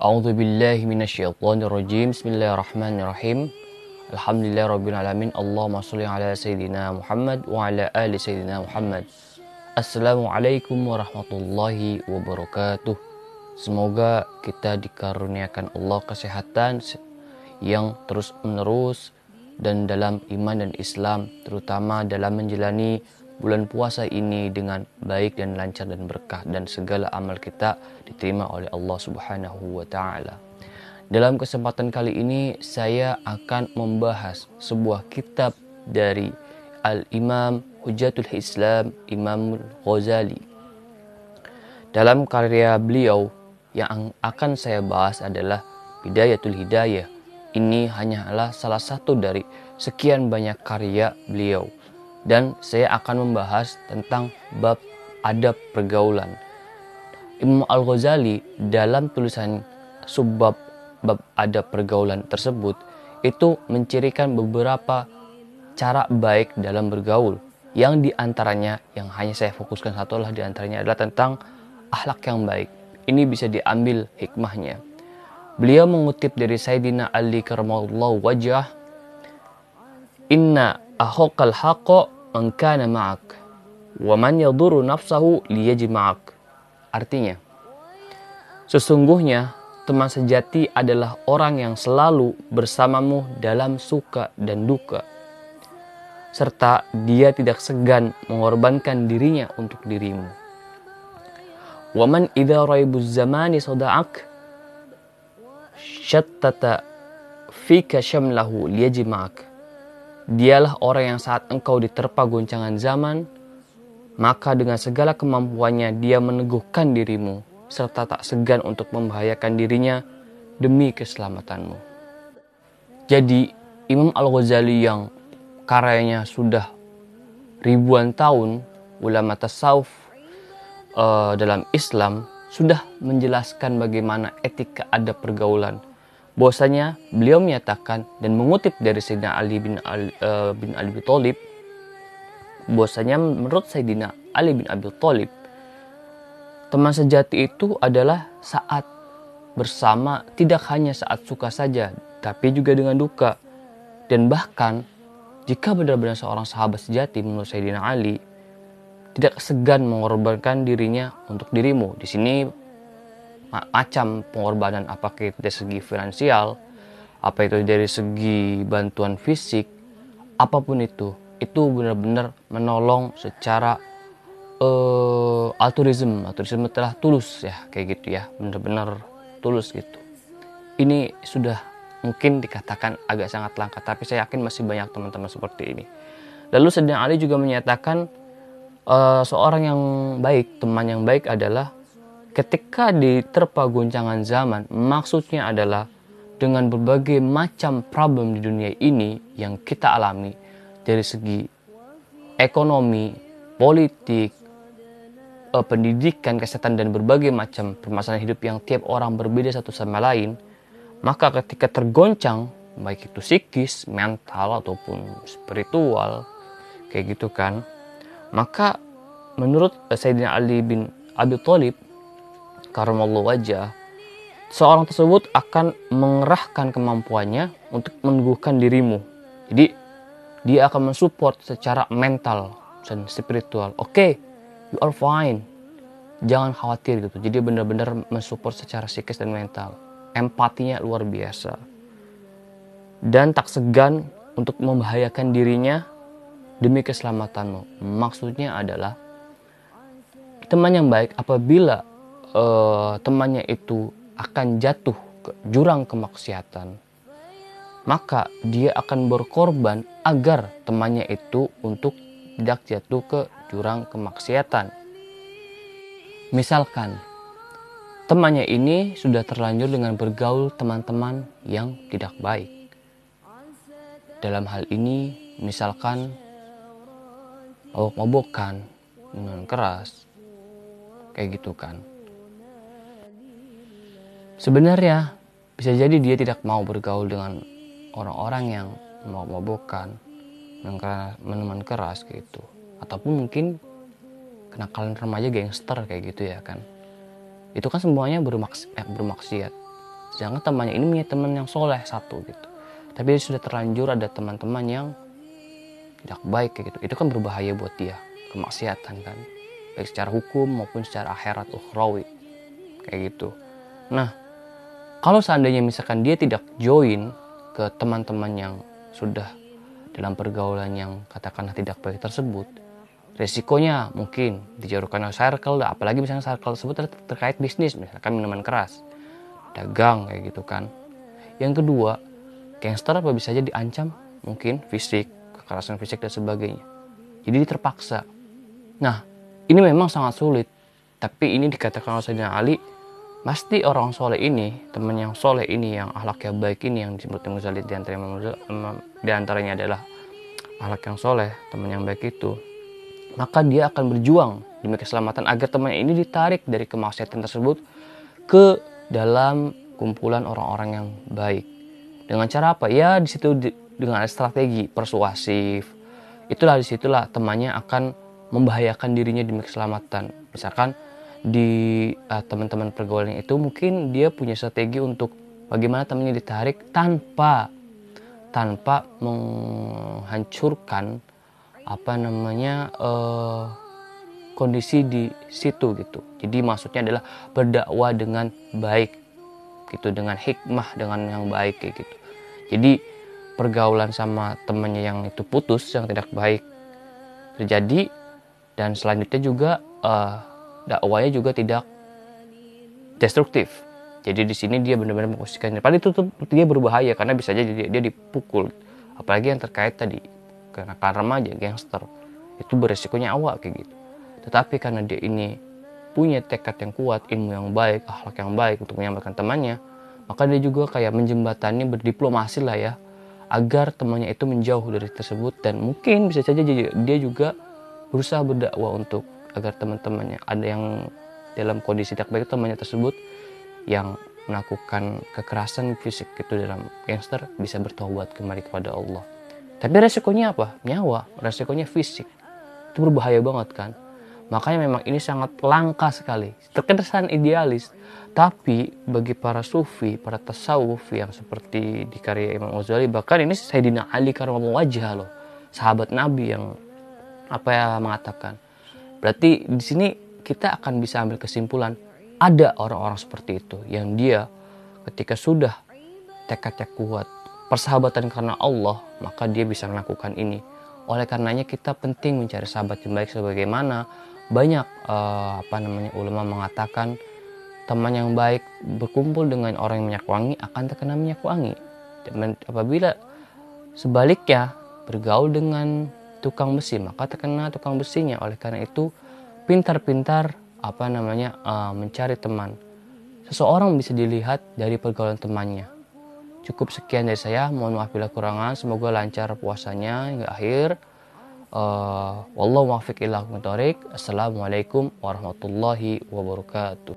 A'udzu billahi minasyaitonir rajim. Bismillahirrahmanirrahim. Alhamdulillah rabbil alamin. Allahumma shalli ala sayidina Muhammad wa ala ali sayidina Muhammad. Assalamualaikum warahmatullahi wabarakatuh. Semoga kita dikaruniakan Allah kesehatan yang terus menerus dan dalam iman dan Islam terutama dalam menjalani bulan puasa ini dengan baik dan lancar dan berkah dan segala amal kita diterima oleh Allah Subhanahu wa taala. Dalam kesempatan kali ini saya akan membahas sebuah kitab dari Al-Imam Hujatul Islam Imam Ghazali. Dalam karya beliau yang akan saya bahas adalah Bidayatul Hidayah. Ini hanyalah salah satu dari sekian banyak karya beliau dan saya akan membahas tentang bab adab pergaulan. Imam Al-Ghazali dalam tulisan subbab bab adab pergaulan tersebut itu mencirikan beberapa cara baik dalam bergaul yang di antaranya yang hanya saya fokuskan satu lah di antaranya adalah tentang akhlak yang baik. Ini bisa diambil hikmahnya. Beliau mengutip dari Sayyidina Ali karamallahu wajah Inna ahokal haqo man kana ma'ak wa man yaduru nafsahu liyajma'ak. Artinya, sesungguhnya teman sejati adalah orang yang selalu bersamamu dalam suka dan duka. Serta dia tidak segan mengorbankan dirinya untuk dirimu. Waman idza raibuz zamani sada'ak syattata fika syamlahu liyajma'ak Dialah orang yang saat engkau diterpa goncangan zaman, maka dengan segala kemampuannya dia meneguhkan dirimu, serta tak segan untuk membahayakan dirinya demi keselamatanmu. Jadi, Imam Al-Ghazali yang karyanya sudah ribuan tahun, ulama tasawuf uh, dalam Islam, sudah menjelaskan bagaimana etika ada pergaulan bahwasanya beliau menyatakan dan mengutip dari Sayyidina Ali bin Ali, uh, bin Abi Thalib bahwasanya menurut Sayyidina Ali bin Abi Thalib teman sejati itu adalah saat bersama tidak hanya saat suka saja tapi juga dengan duka. Dan bahkan jika benar-benar seorang sahabat sejati menurut Sayyidina Ali tidak segan mengorbankan dirinya untuk dirimu. Di sini macam pengorbanan apakah itu dari segi finansial apa itu dari segi bantuan fisik apa pun itu itu benar-benar menolong secara uh, altruism. Altruism telah tulus ya kayak gitu ya benar-benar tulus gitu. Ini sudah mungkin dikatakan agak sangat langka tapi saya yakin masih banyak teman-teman seperti ini. Lalu sedang Ali juga menyatakan uh, seorang yang baik teman yang baik adalah ketika diterpa goncangan zaman, maksudnya adalah dengan berbagai macam problem di dunia ini yang kita alami dari segi ekonomi, politik, eh, pendidikan, kesehatan dan berbagai macam permasalahan hidup yang tiap orang berbeda satu sama lain, maka ketika tergoncang baik itu psikis, mental ataupun spiritual kayak gitu kan, maka menurut Sayyidina Ali bin Abi Thalib karamallahu wajah, seorang tersebut akan mengerahkan kemampuannya untuk meneguhkan dirimu. Jadi dia akan mensupport secara mental dan spiritual. Oke, okay, you are fine. Jangan khawatir gitu. Jadi benar-benar mensupport secara psikis dan mental. Empatinya luar biasa. Dan tak segan untuk membahayakan dirinya demi keselamatanmu. Maksudnya adalah teman yang baik apabila uh, temannya itu akan jatuh ke jurang kemaksiatan, maka dia akan berkorban agar temannya itu untuk tidak jatuh ke jurang kemaksiatan. Misalkan temannya ini sudah terlanjur dengan bergaul teman-teman yang tidak baik. Dalam hal ini, misalkan mabok-mabokan, minuman keras, kayak gitu kan. Sebenarnya bisa jadi dia tidak mau bergaul dengan orang-orang yang mau mabokan, minuman keras gitu. Ataupun mungkin kenakalan remaja gangster kayak gitu ya kan. Itu kan semuanya bermaks eh, bermaksiat. sedangkan temannya ini punya teman yang soleh satu gitu tapi dia sudah terlanjur ada teman-teman yang tidak baik kayak gitu itu kan berbahaya buat dia kemaksiatan kan baik secara hukum maupun secara akhirat ukhrawi kayak gitu nah kalau seandainya misalkan dia tidak join ke teman-teman yang sudah dalam pergaulan yang katakanlah tidak baik tersebut resikonya mungkin dijauhkan oleh circle apalagi misalnya circle tersebut terkait bisnis misalkan minuman keras dagang kayak gitu kan. Yang kedua gangster apa bisa aja diancam? Mungkin fisik kekerasan fisik dan sebagainya. Jadi terpaksa. Nah ini memang sangat sulit tapi ini dikatakan oleh Sayyidina Ali pasti orang soleh ini teman yang soleh ini yang akhlaknya baik ini yang disebut Imam Ghazali di antara di antaranya adalah akhlak yang soleh teman yang baik itu maka dia akan berjuang demi keselamatan agar temannya ini ditarik dari kemaksiatan tersebut ke dalam kumpulan orang-orang yang baik. Dengan cara apa? Ya di situ dengan strategi persuasif. Itulah di situlah temannya akan membahayakan dirinya demi keselamatan. Misalkan di uh, teman-teman pergaulan itu mungkin dia punya strategi untuk bagaimana temannya ditarik tanpa tanpa menghancurkan apa namanya uh, kondisi di situ gitu. Jadi maksudnya adalah berdakwah dengan baik gitu dengan hikmah dengan yang baik kayak gitu. Jadi pergaulan sama temannya yang itu putus yang tidak baik terjadi dan selanjutnya juga uh, dakwahnya juga tidak destruktif. Jadi di sini dia benar-benar memposisikan. Padahal itu tuh dia berbahaya karena bisa aja dia, dia dipukul. Apalagi yang terkait tadi karena remaja gangster itu beresikonya awal kayak gitu. Tetapi karena dia ini punya tekad yang kuat, ilmu yang baik, akhlak yang baik untuk menyelamatkan temannya, maka dia juga kayak menjembatani berdiplomasi lah ya, agar temannya itu menjauh dari tersebut dan mungkin bisa saja dia juga berusaha berdakwah untuk agar teman-temannya ada yang dalam kondisi tidak baik temannya tersebut yang melakukan kekerasan fisik itu dalam gangster bisa bertobat kembali kepada Allah. Tapi resikonya apa? Nyawa, resikonya fisik. Itu berbahaya banget kan. Makanya memang ini sangat langka sekali. Terkesan idealis. Tapi bagi para sufi, para tasawuf yang seperti di karya Imam Ghazali, bahkan ini Sayyidina Ali karamah wajah loh. Sahabat Nabi yang apa ya mengatakan. Berarti di sini kita akan bisa ambil kesimpulan ada orang-orang seperti itu yang dia ketika sudah tekadnya kuat persahabatan karena Allah maka dia bisa melakukan ini oleh karenanya kita penting mencari sahabat yang baik sebagaimana banyak uh, apa namanya ulama mengatakan teman yang baik berkumpul dengan orang yang minyak wangi akan terkena minyak wangi. Dan apabila sebaliknya bergaul dengan tukang besi maka terkena tukang besinya. Oleh karena itu pintar-pintar apa namanya uh, mencari teman. Seseorang bisa dilihat dari pergaulan temannya. Cukup sekian dari saya. Mohon maaf bila kurangan. Semoga lancar puasanya hingga akhir. Uh, wallahu Assalamualaikum warahmatullahi wabarakatuh.